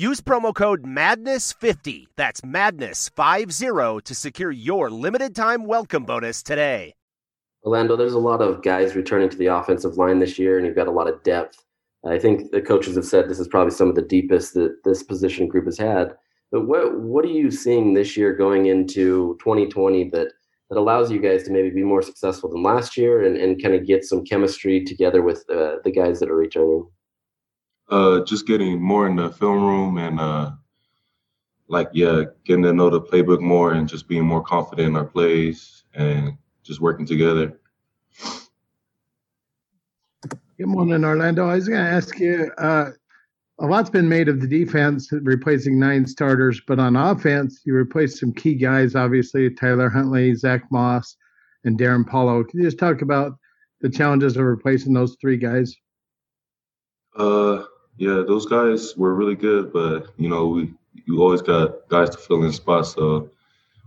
Use promo code MADNESS50, that's MADNESS50, to secure your limited time welcome bonus today. Orlando, there's a lot of guys returning to the offensive line this year, and you've got a lot of depth. I think the coaches have said this is probably some of the deepest that this position group has had. But what what are you seeing this year going into 2020 that that allows you guys to maybe be more successful than last year and, and kind of get some chemistry together with uh, the guys that are returning? Uh, just getting more in the film room and uh, like yeah, getting to know the playbook more and just being more confident in our plays and just working together. Good morning, Orlando. I was going to ask you. Uh, a lot's been made of the defense replacing nine starters, but on offense, you replaced some key guys. Obviously, Tyler Huntley, Zack Moss, and Darrin Paulo. Can you just talk about the challenges of replacing those three guys? Uh, yeah, those guys were really good, but you know, we you always got guys to fill in spots. So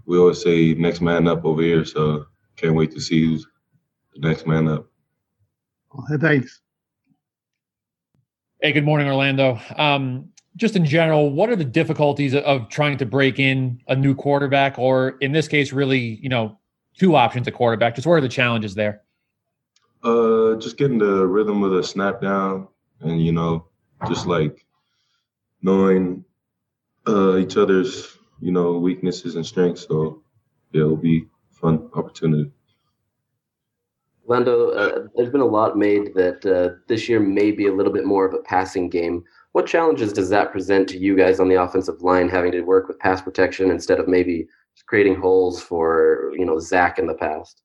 we always say next man up over here. So can't wait to see who's the next man up. Well, thanks. Hey, good morning, Orlando. Um, just in general, what are the difficulties of trying to break in a new quarterback, or in this case, really, you know, two options at quarterback? Just what are the challenges there? Uh, just getting the rhythm of the snap down, and you know, just like knowing uh, each other's, you know, weaknesses and strengths. So yeah, it'll be fun opportunity. Lando, uh, there's been a lot made that uh, this year may be a little bit more of a passing game. What challenges does that present to you guys on the offensive line, having to work with pass protection instead of maybe creating holes for you know Zack in the past?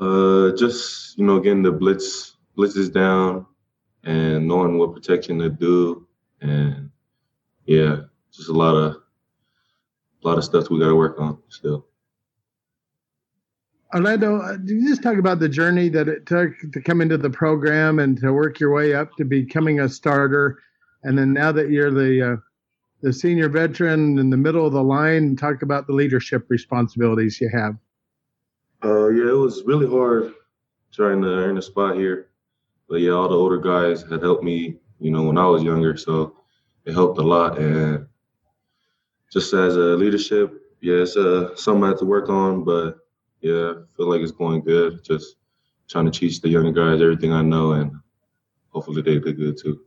Uh, just you know, getting the blitz blitzes down and knowing what protection to do, and yeah, just a lot of a lot of stuff we got to work on still. Orlando, uh, do you just talk about the journey that it took to come into the program and to work your way up to becoming a starter, and then now that you're the uh, the senior veteran in the middle of the line, talk about the leadership responsibilities you have. Uh, yeah, it was really hard trying to earn a spot here, but yeah, all the older guys had helped me, you know, when I was younger, so it helped a lot. And just as a leadership, yeah, it's uh, something I have to work on, but yeah, I feel like it's going good. Just trying to teach the younger guys everything I know, and hopefully they do good too.